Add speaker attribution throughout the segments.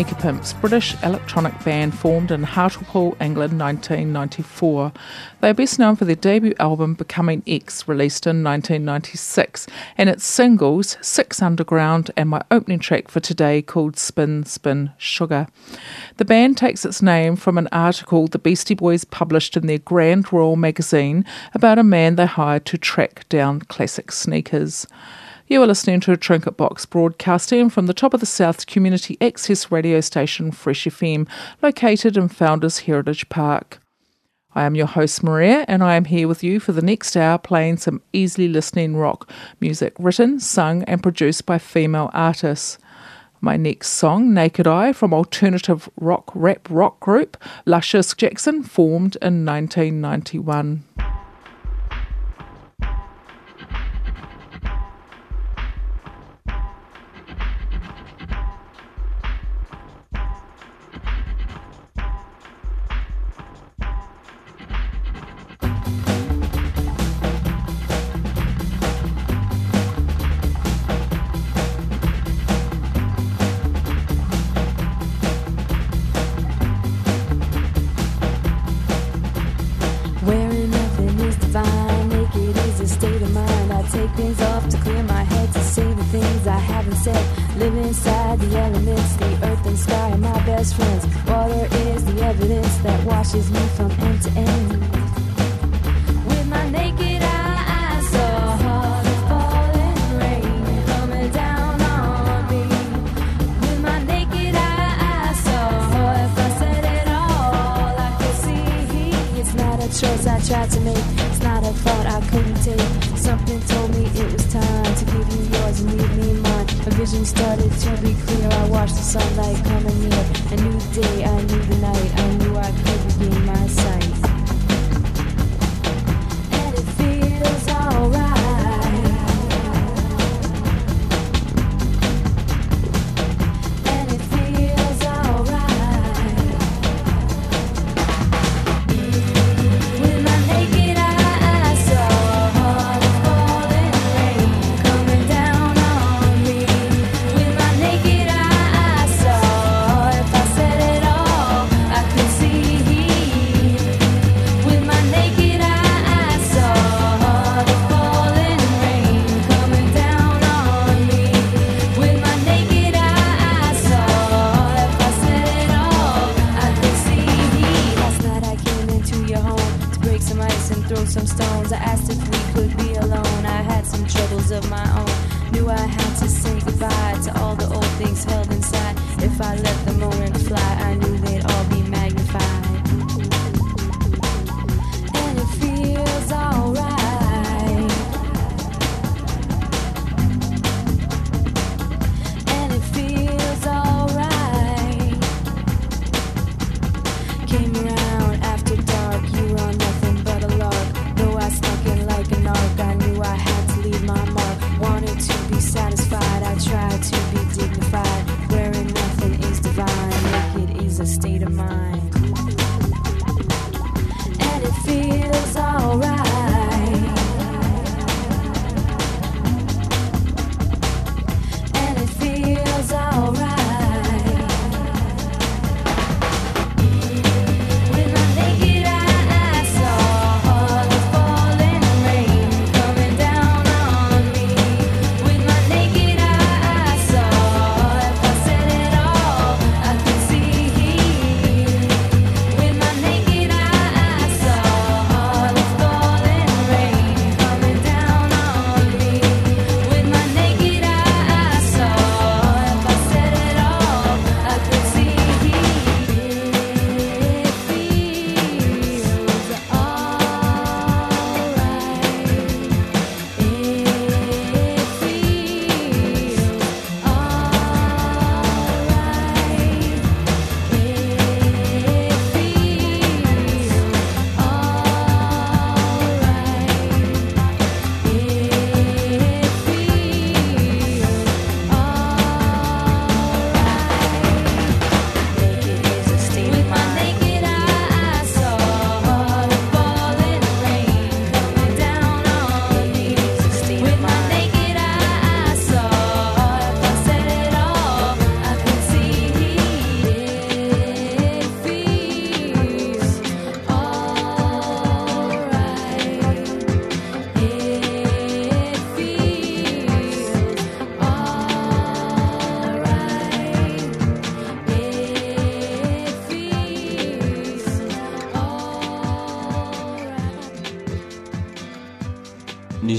Speaker 1: Sneaker Pimps, British electronic band formed in Hartlepool, England, 1994. They are best known for their debut album Becoming X, released in 1996, and its singles Six Underground and my opening track for today called Spin Spin Sugar. The band takes its name from an article the Beastie Boys published in their Grand Royal magazine about a man they hired to track down classic sneakers. You are listening to a Trinket Box broadcasting from the top of the South's community access radio station Fresh FM, located in Founders Heritage Park. I am your host Maria, and I am here with you for the next hour playing some easily listening rock music written, sung, and produced by female artists. My next song, Naked Eye, from alternative rock rap rock group Luscious Jackson, formed in 1991.
Speaker 2: said, inside the elements, the earth and sky are my best friends. Water is the evidence that washes me from end to end. With my naked eye, I saw falling rain coming down on me. With my naked eye, I saw if I said it all, I could see. It's not a choice I tried to make, it's not a thought I couldn't take. vision started to be clear. I watched the sunlight coming near. A new day, I knew the night, I knew I could.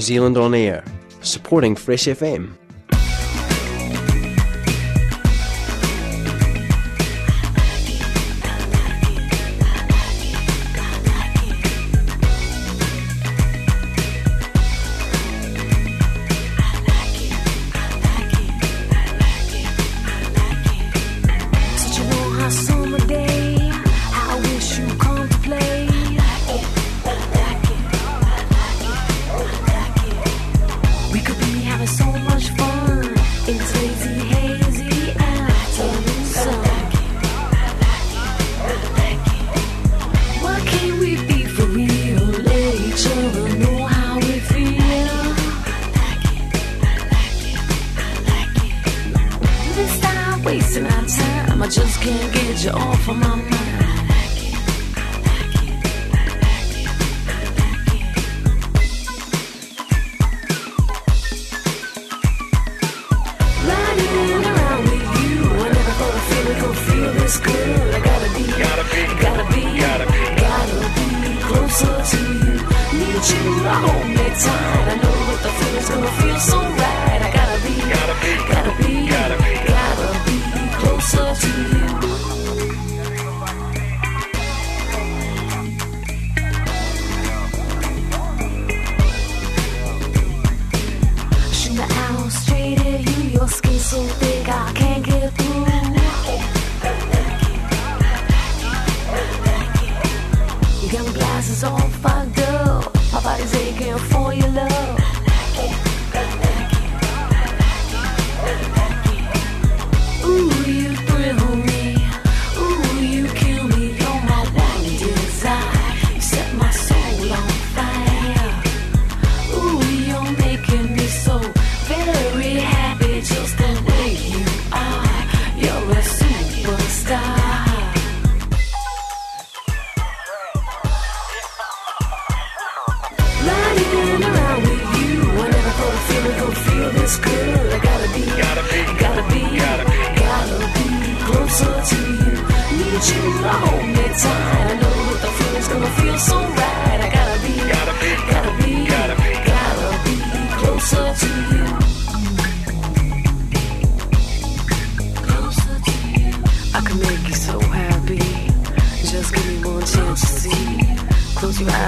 Speaker 3: New Zealand On Air, supporting Fresh FM. At you. Skin so thick I can't get. You my glasses all fogged up. My body's aching for your love.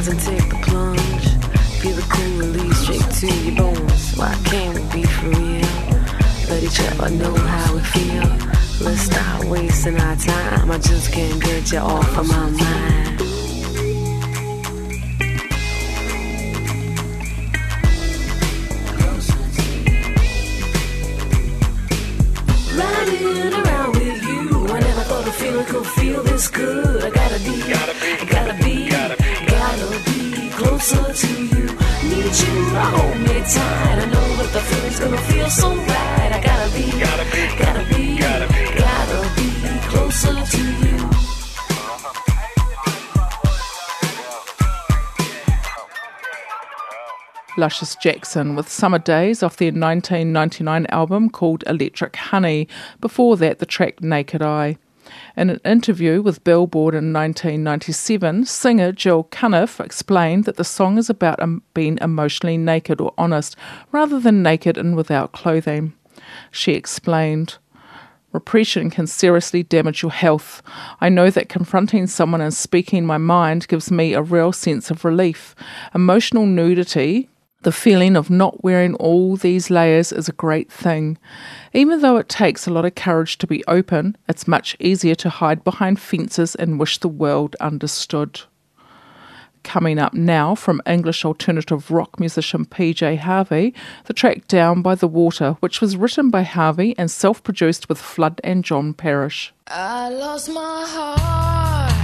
Speaker 3: Eyes and take the plunge. Feel the cool release straight to your bones. Why can't we be for real? Let each other know how we feel. Let's stop wasting our time. I just can't get you off of my mind. Riding around with you. I never thought a feeling could feel this good. I gotta be, gotta Need you to hold me tight. I know that the feeling's gonna feel so right. I gotta be, gotta be, gotta be, gotta be, gotta be closer to you.
Speaker 1: Luscious Jackson with Summer Days off their 1999 album called Electric Honey. Before that, the track Naked Eye. In an interview with Billboard in 1997, singer Jill Cunniff explained that the song is about um, being emotionally naked or honest rather than naked and without clothing. She explained, Repression can seriously damage your health. I know that confronting someone and speaking my mind gives me a real sense of relief. Emotional nudity, the feeling of not wearing all these layers, is a great thing. Even though it takes a lot of courage to be open, it's much easier to hide behind fences and wish the world understood. Coming up now from English alternative rock musician PJ Harvey, the track Down by the Water, which was written by Harvey and self produced with Flood and John Parish.
Speaker 3: I lost my heart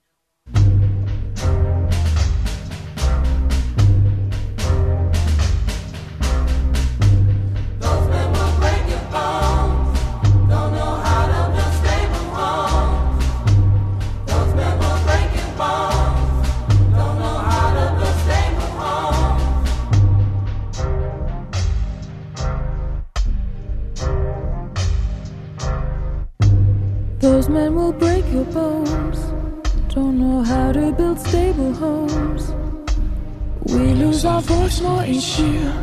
Speaker 4: Voice more each year.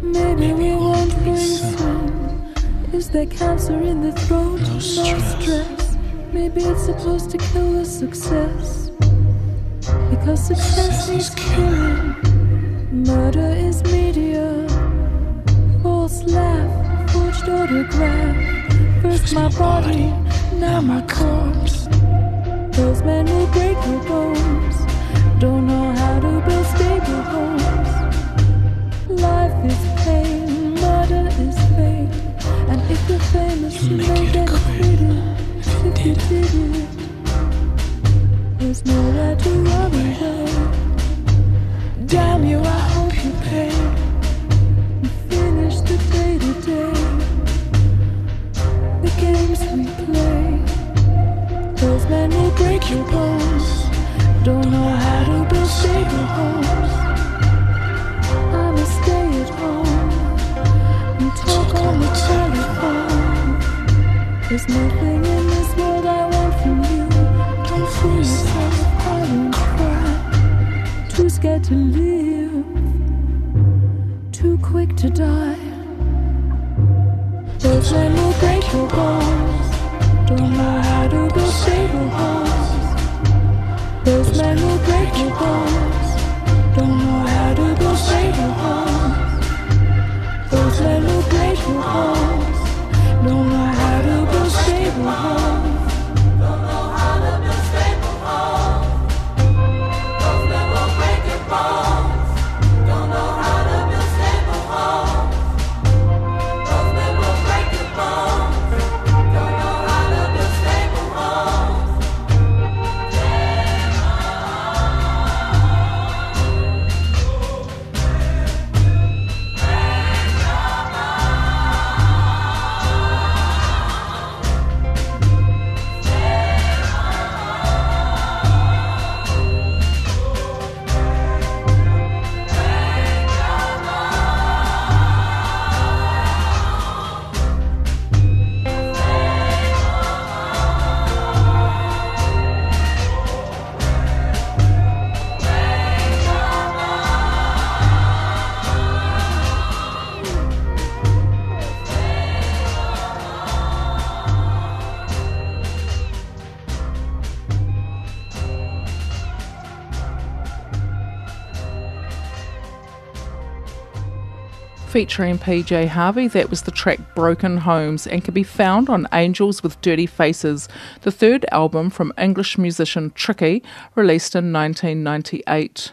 Speaker 4: Maybe we won't win soon. Is there cancer in the throat? No stress. Maybe it's supposed to kill the success. Because success is killing. Murder is media. False laugh, forged autograph. First my body, now my corpse. Those men will break your bones. Don't know how to build. Life is pain, murder is fate. And if you're famous, you may get acquitted. If you did it,
Speaker 1: featuring PJ Harvey. That was the track Broken Homes and can be found on Angels with Dirty Faces, the third album from English musician Tricky, released in 1998.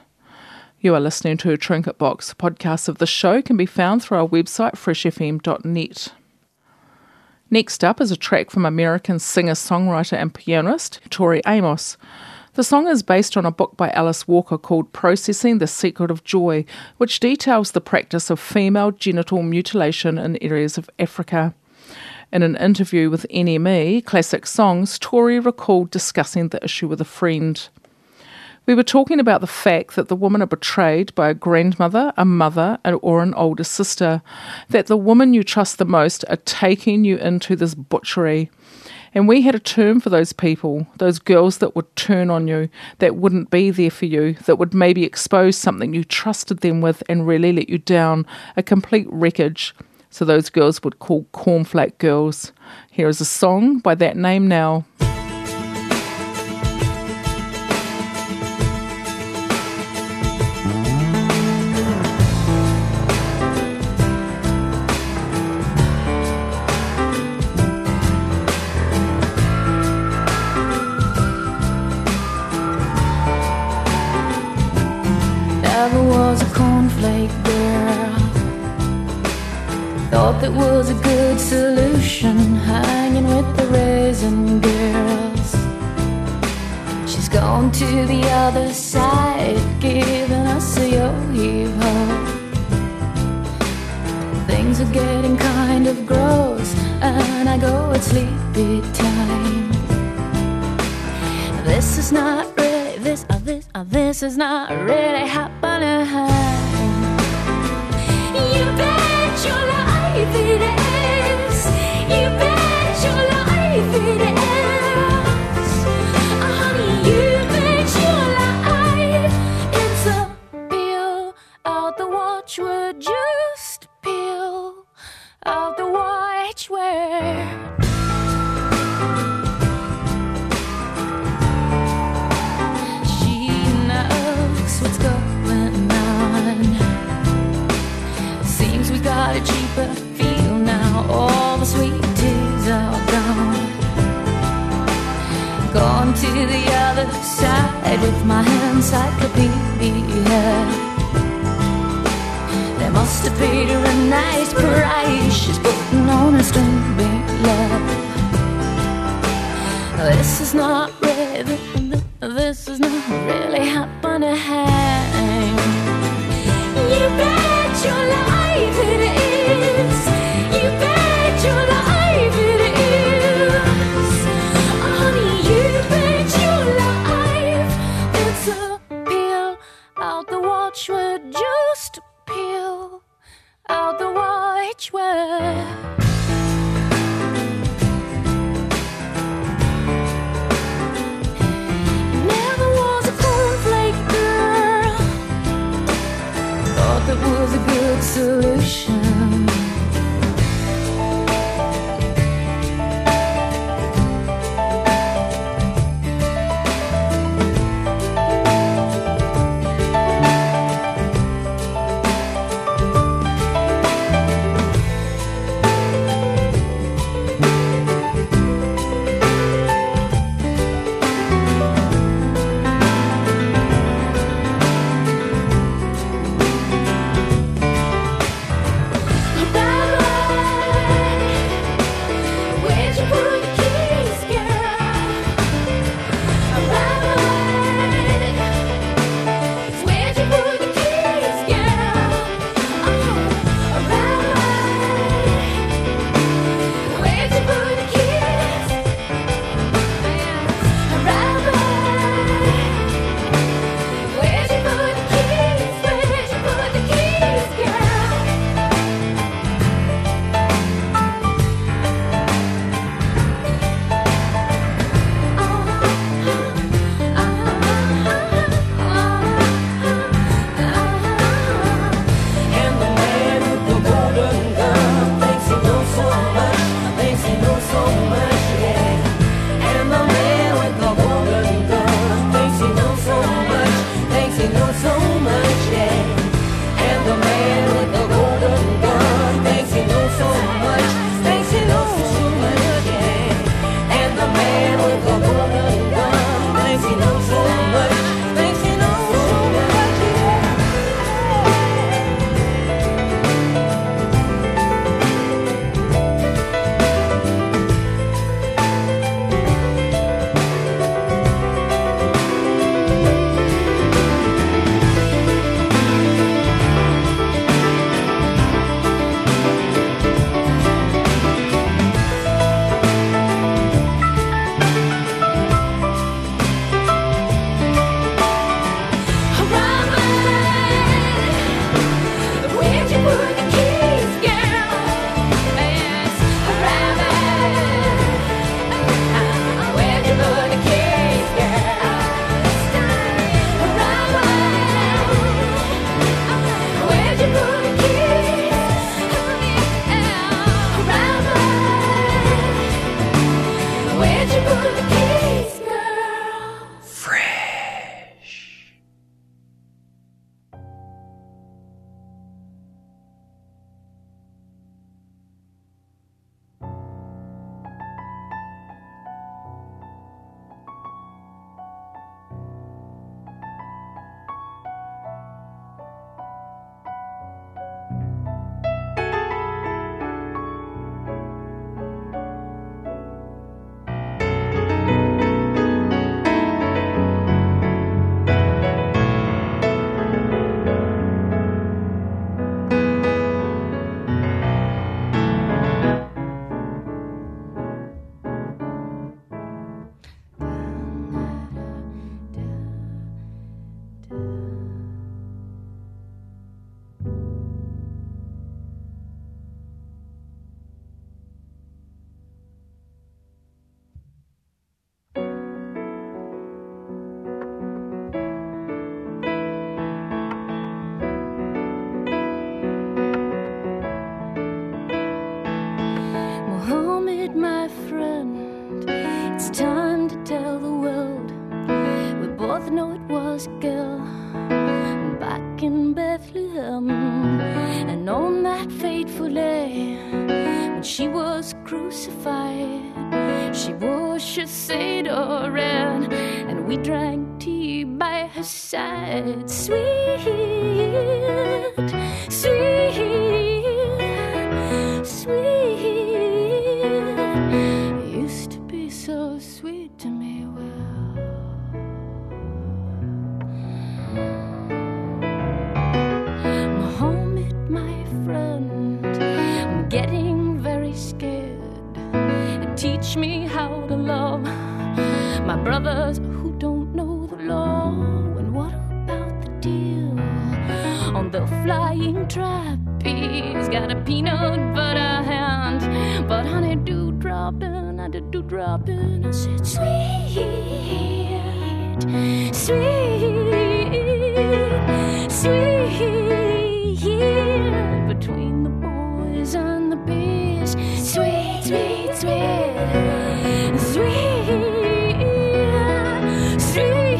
Speaker 1: You are listening to Trinket Box. Podcasts of the show can be found through our website, freshfm.net. Next up is a track from American singer, songwriter, and pianist Tori Amos. The song is based on a book by Alice Walker called Possessing the Secret of Joy, which details the practice of female genital mutilation in areas of Africa. In an interview with NME Classic Songs, Tori recalled discussing the issue with a friend. We were talking about the fact that the women are betrayed by a grandmother, a mother, or an older sister, that the women you trust the most are taking you into this butchery. And we had a term for those people, those girls that would turn on you, that wouldn't be there for you, that would maybe expose something you trusted them with and really let you down, a complete wreckage. So those girls would call cornflake girls. Here is a song by that name now.
Speaker 3: Thought that was a good solution, hanging with the raisin girls. She's gone to the other side, giving us a yo-yo. Things are getting kind of gross, and I go at sleepy time. This is not really this, uh, this, uh, this is not really happening. You bet your life it is. You Gone to the other side with my encyclopedia. They must have paid her a nice price. She's putting on a stupid love. This is not really, this is not really happening. The watchword.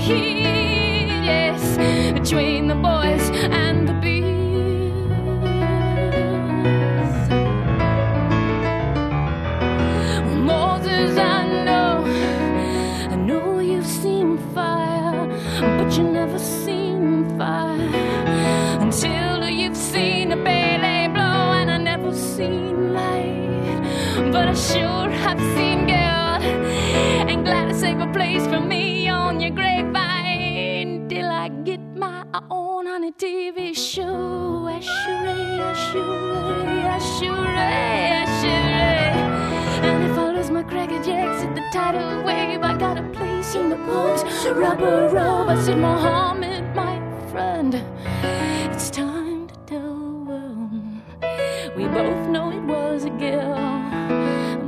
Speaker 3: Sweet, yes, between the boys and the bees. Moses, I know, I know you've seen fire, but you never seen fire until you've seen a Bailey blow, and I never seen light, but I sure have seen God, and glad to save a place for me if I lose my cracker jacks at the tidal wave, I got a place in the Pope's rubber robe. I said, Muhammad, my friend, it's time to tell the world. We both know it was a girl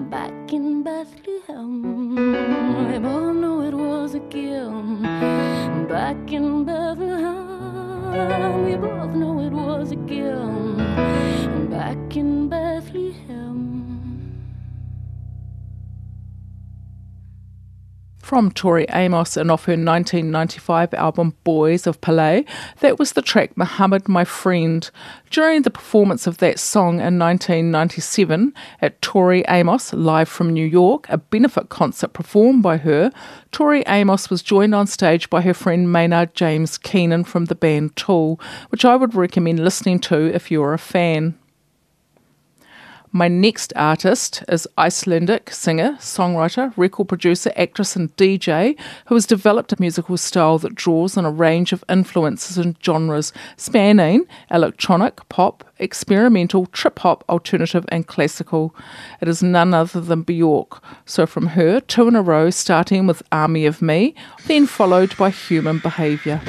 Speaker 3: back in Bethlehem. We both know it was a girl back in Bethlehem. We both know
Speaker 1: From Tori Amos and off her 1995 album Boys of Pele, that was the track Muhammad My Friend. During the performance of that song in 1997 at Tori Amos Live from New York, a benefit concert performed by her, Tori Amos was joined on stage by her friend Maynard James Keenan from the band Tool, which I would recommend listening to if you're a fan. My next artist is Icelandic singer, songwriter, record producer, actress, and DJ who has developed a musical style that draws on a range of influences and genres spanning electronic, pop, experimental, trip hop, alternative, and classical. It is none other than Bjork. So from her, two in a row, starting with Army of Me, then followed by Human Behaviour.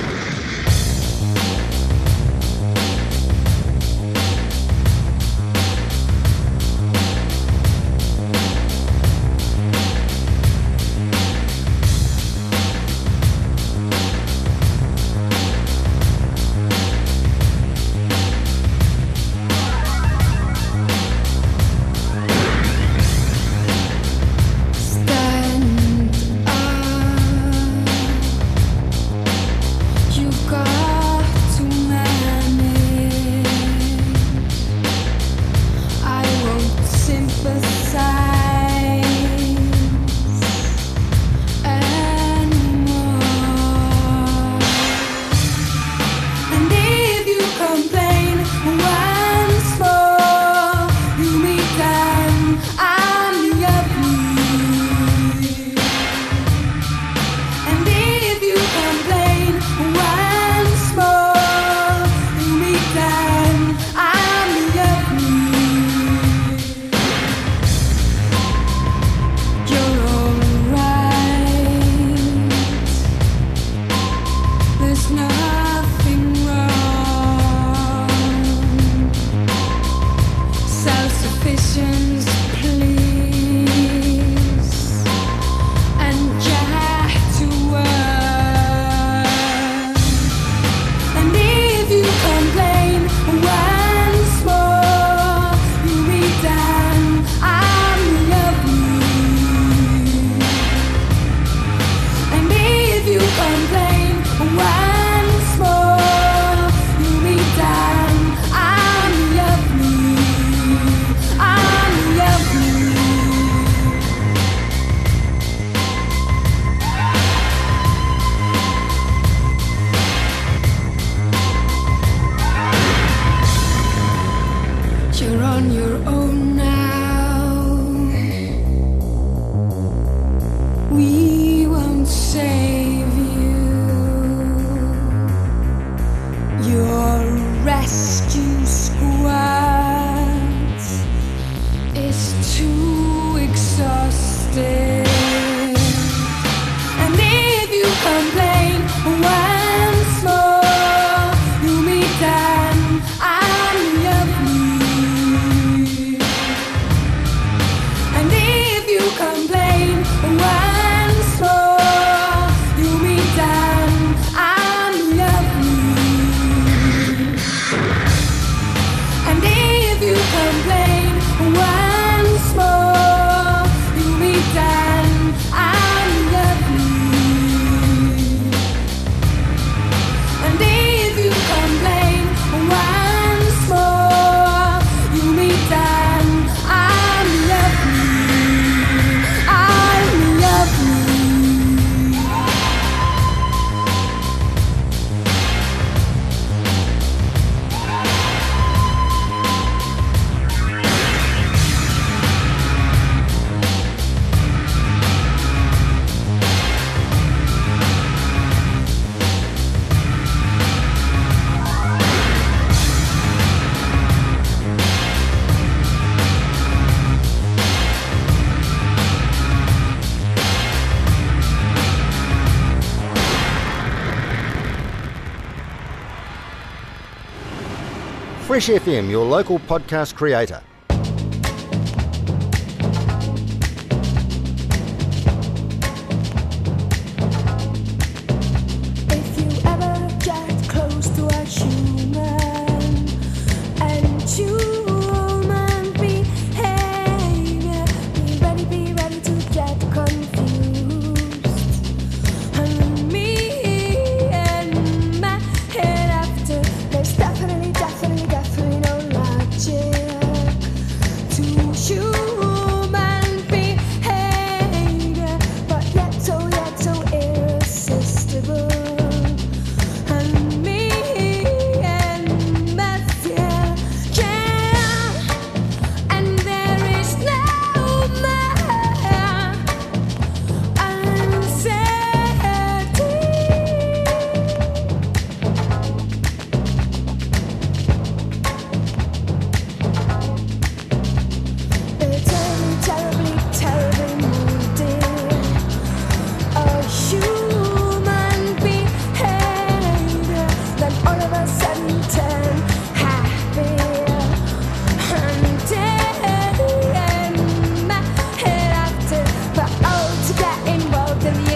Speaker 5: Fresh FM, your local podcast creator.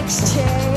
Speaker 6: In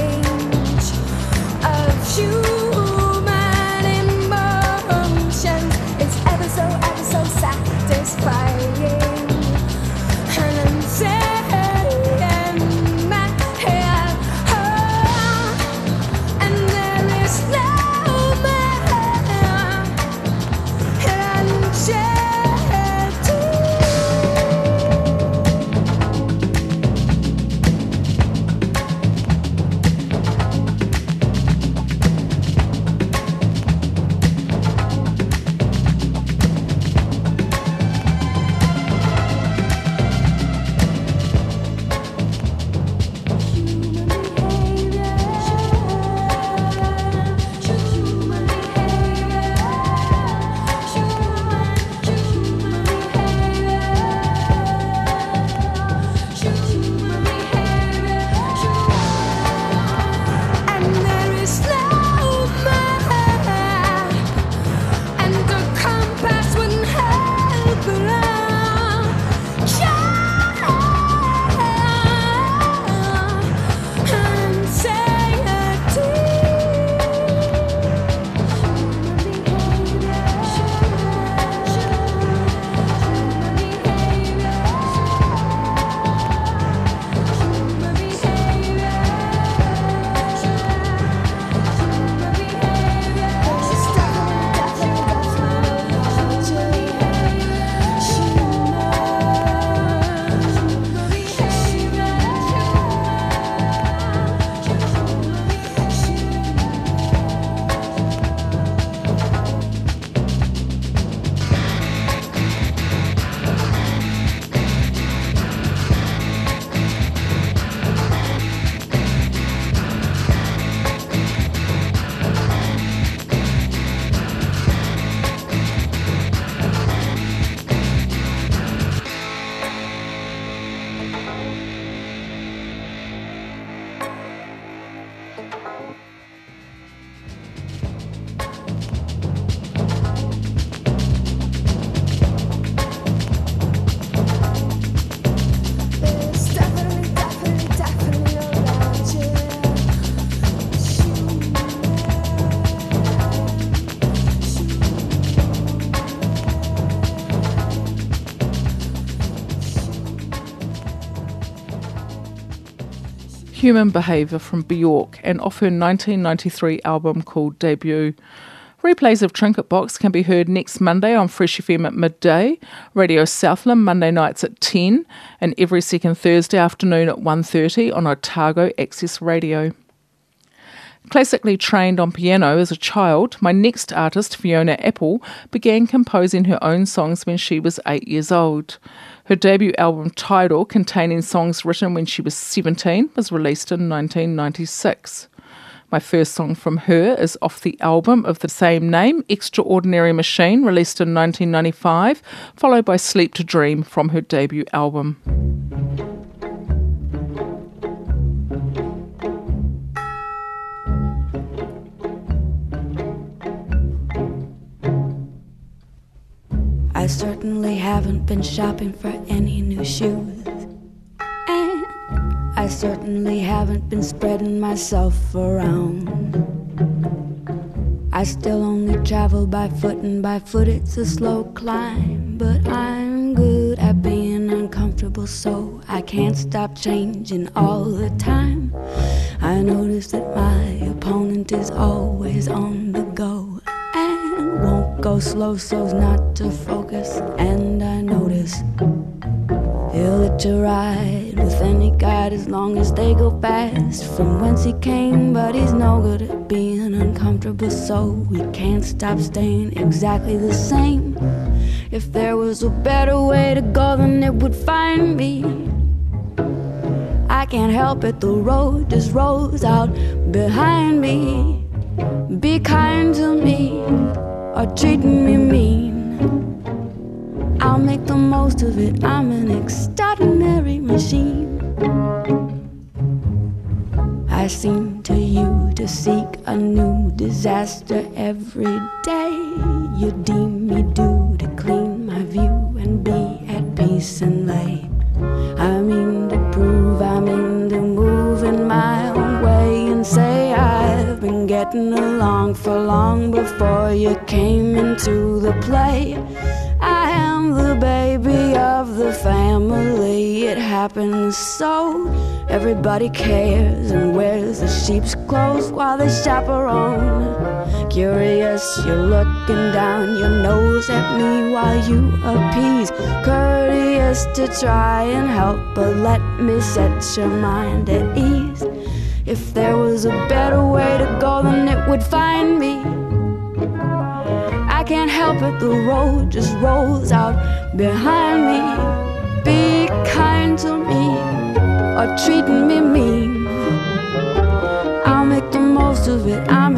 Speaker 6: Human
Speaker 1: Behaviour from Bjork and off her 1993 album called Debut. Replays of Trinket Box can be heard next Monday on Fresh FM at midday, Radio Southland Monday nights at 10, and every second Thursday afternoon at 1.30 on Otago Access Radio. Classically trained on piano as a child, my next artist, Fiona Apple, began composing her own songs when she was eight years old. Her debut album, Tidal, containing songs written when she was 17, was released in 1996. My first song from her is off the album of the same name, Extraordinary Machine, released in 1995, followed by Sleep to Dream from her debut album.
Speaker 7: I certainly haven't been shopping for any new shoes. And I certainly haven't been spreading myself around. I still only travel by foot, and by foot it's a slow climb. But I'm good at being uncomfortable, so I can't stop changing all the time. I notice that my opponent is always on the slow so's not to focus. And I notice he'll let you ride with any guide as long as they go fast from whence he came. But he's no good at being uncomfortable, so we can't stop staying exactly the same. If there was a better way to go, then it would find me. I can't help it, the road just rolls out behind me. Be kind to me or treating me mean. I'll make the most of it. I'm an extraordinary machine. I seem to you to seek a new disaster every day. You deem me due happens so. Everybody cares and wears the sheep's clothes while they chaperone. Curious, you're looking down your nose at me while you appease. Courteous to try and help, but let me set your mind at ease. If there was a better way to go, then it would find me. I can't help it, the road just rolls out behind me. Be kind to or treating me mean. I'll make the most of it, I'm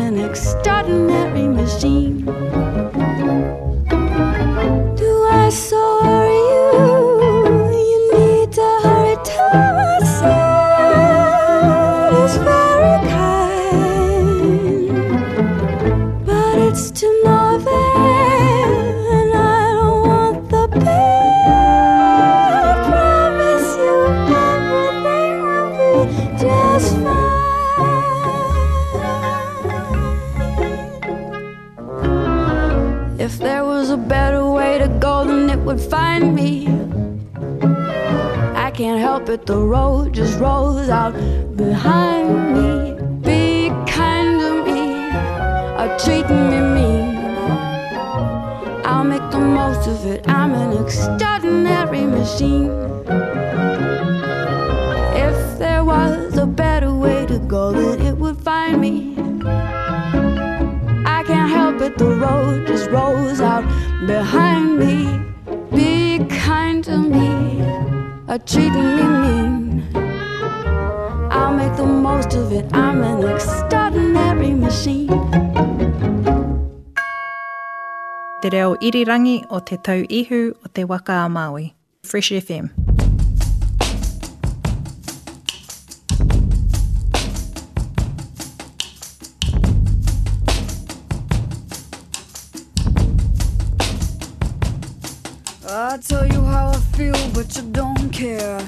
Speaker 7: it, the road just rolls out behind me. Be kind to me or treating me mean. I'll make the most of it, I'm an extraordinary machine.
Speaker 8: Te reo irirangi o te tau ihu o te waka a Māui. Fresh FM.
Speaker 9: I tell you how I feel, but you don't care.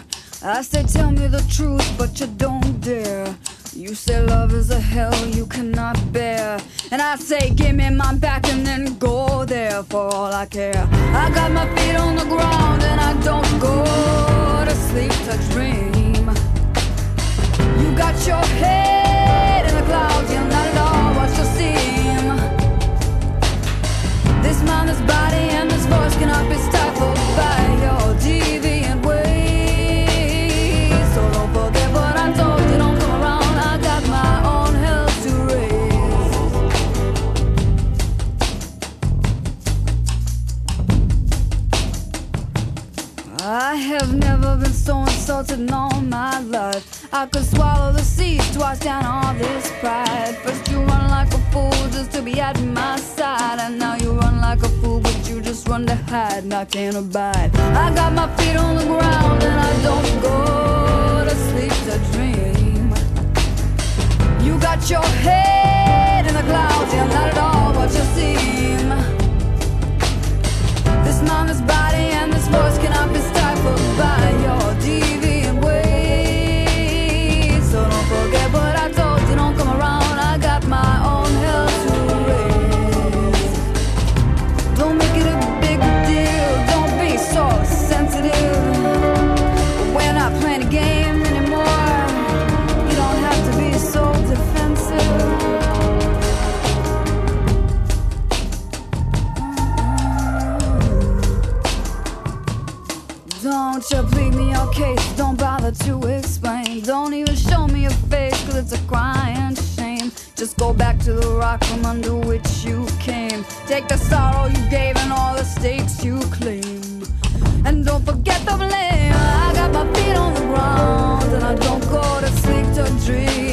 Speaker 9: I say, tell me the truth, but you don't dare. You say love is a hell you cannot bear. And I say, give me my back and then go there for all I care. I got my feet on the ground and I don't go to sleep to dream. You got your head in the clouds, you're not at all what you seem. This mind, this body, and this voice cannot be stifled insulted in all my life. I could swallow the seas twice down all this pride. First you run like a fool just to be at my side, and now you run like a fool, but you just run to hide, and I can't abide. I got my feet on the ground and I don't go to sleep to dream. You got your head in the clouds, you're not at all what you seem. This mind, this
Speaker 7: Won't Don't even show me your face, cause it's a crying shame. Just go back to the rock from under which you came. Take the sorrow you gave and all the stakes you claim. And don't forget the blame. I got my feet on the ground and I don't go to sleep to dream.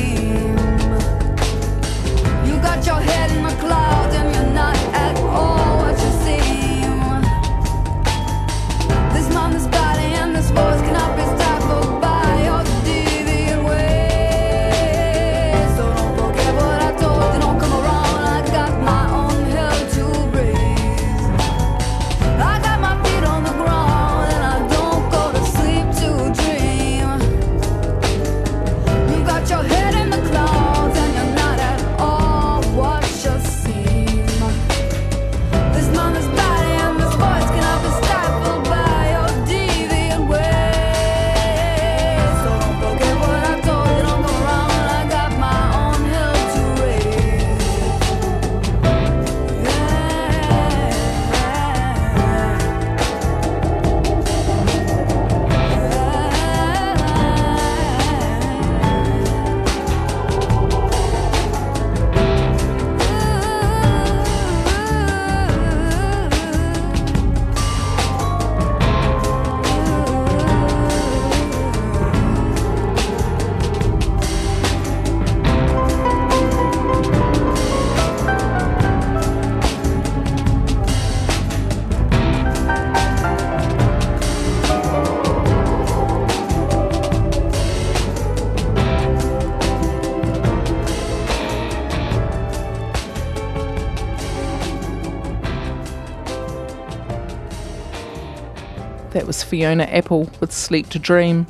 Speaker 1: Fiona Apple with Sleep to Dream.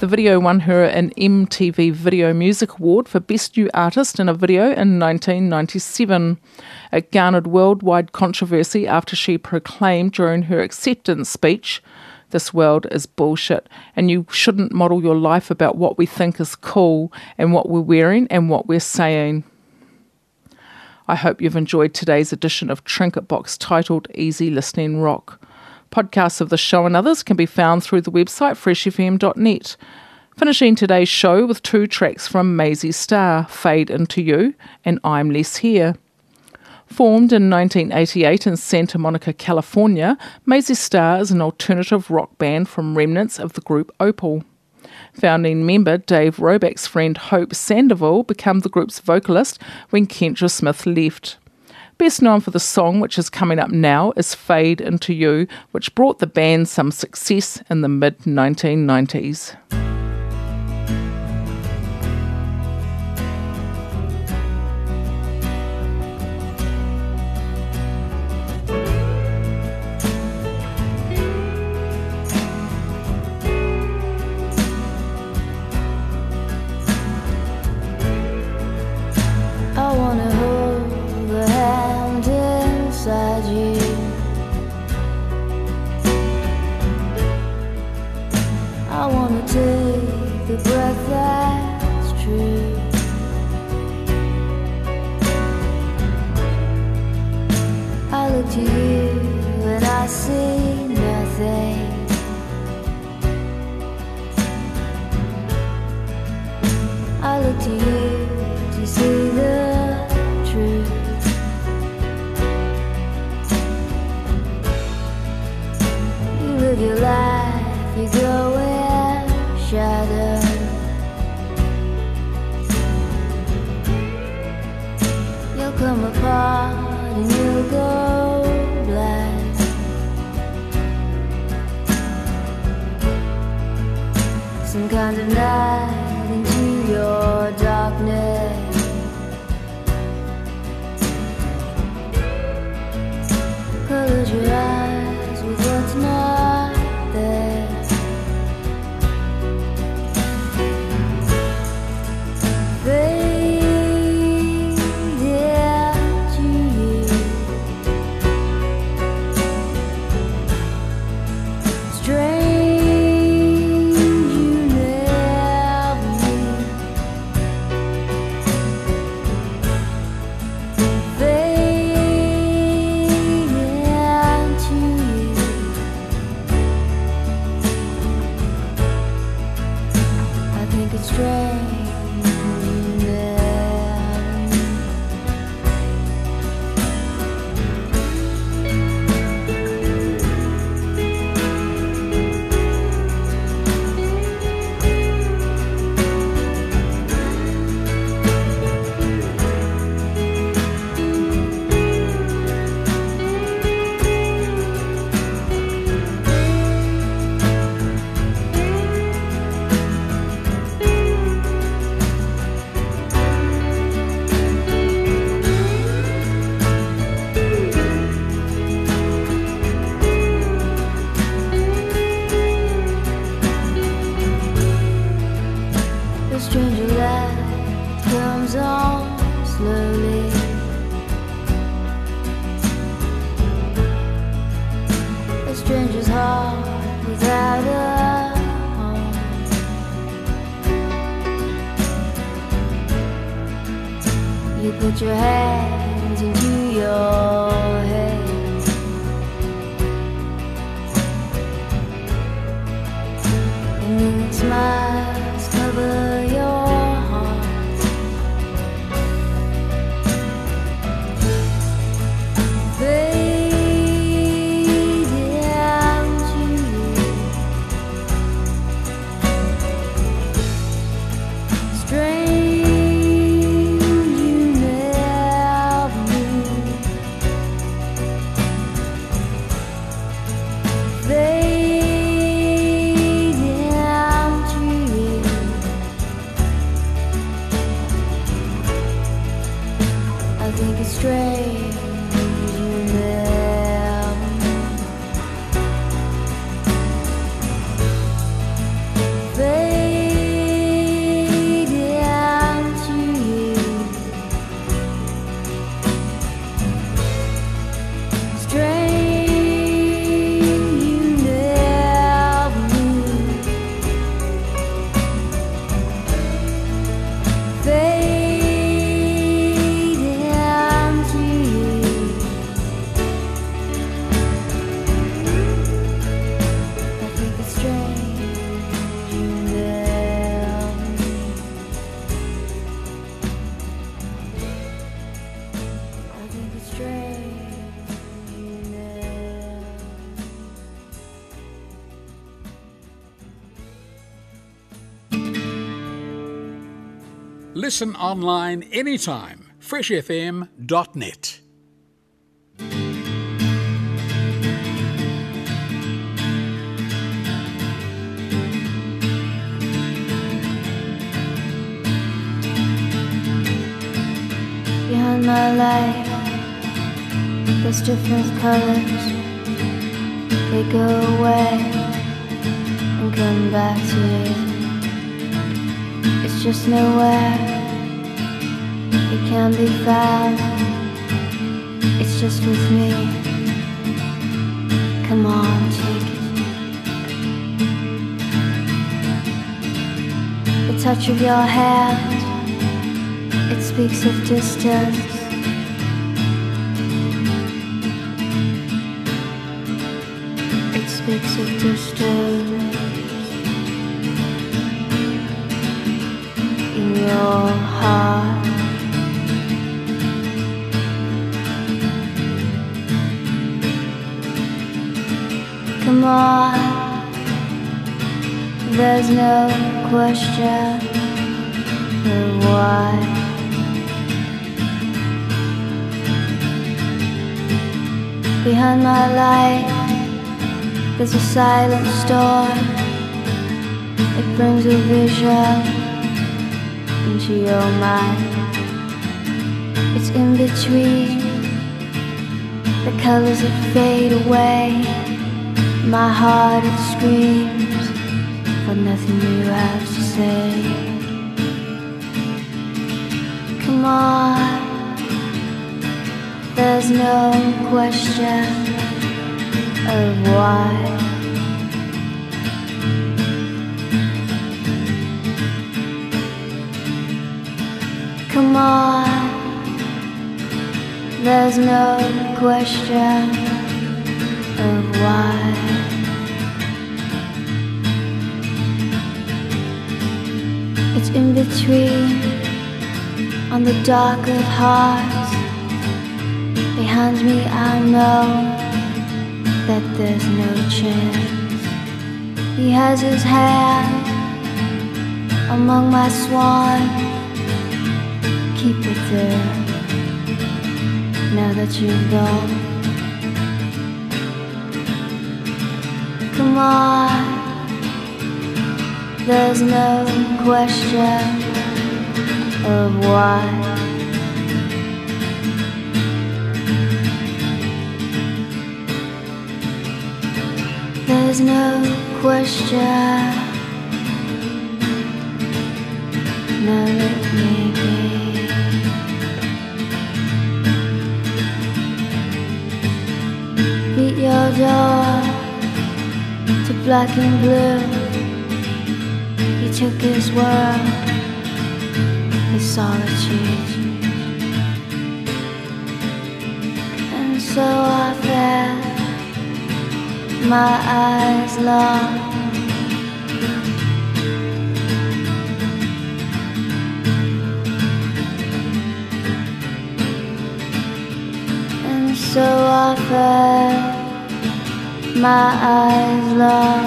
Speaker 1: The video won her an MTV Video Music Award for Best New Artist in a Video in 1997. It garnered worldwide controversy after she proclaimed during her acceptance speech this world is bullshit, and you shouldn't model your life about what we think is cool and what we're wearing and what we're saying. I hope you've enjoyed today's edition of Trinket Box titled Easy Listening Rock. Podcasts of the show and others can be found through the website freshfm.net. Finishing today's show with two tracks from Mazzy Star, Fade Into You and I'm Less Here. Formed in 1988 in Santa Monica, California, Mazzy Star is an alternative rock band from remnants of the group Opal. Founding member Dave Roback's friend Hope Sandoval became the group's vocalist when Kendra Smith left. Best known for the song which is coming up now is Fade Into You, which brought the band some success in the mid 1990s.
Speaker 3: The
Speaker 10: Listen online anytime. freshfm.net.
Speaker 3: behind my life, There's different colors. They go away and come back to you. It's just nowhere. Can be found. It's just with me. Come on, take it. The touch of your hand. It speaks of distance. It speaks of distance in your heart. On, there's no question of why. Behind my light, there's a silent storm. It brings a vision into your mind. It's in between the colors that fade away. My heart it screams for nothing you have to say. Come on. There's no question of why. Come on, there's no question of why. On the dark of hearts. Behind me, I know that there's no chance. He has his hand among my swan. Keep it there now that you're gone. Come on, there's no question of why. There's no question. Now let me be. Beat your door to black and blue. He took his world, solitude. And so I felt my eyes long. And so I felt my eyes long,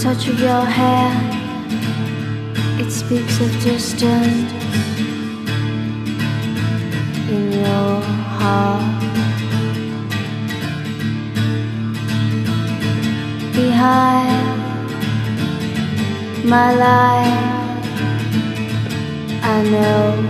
Speaker 3: touch of your hair, it speaks of distance in your heart. Behind my life, I know.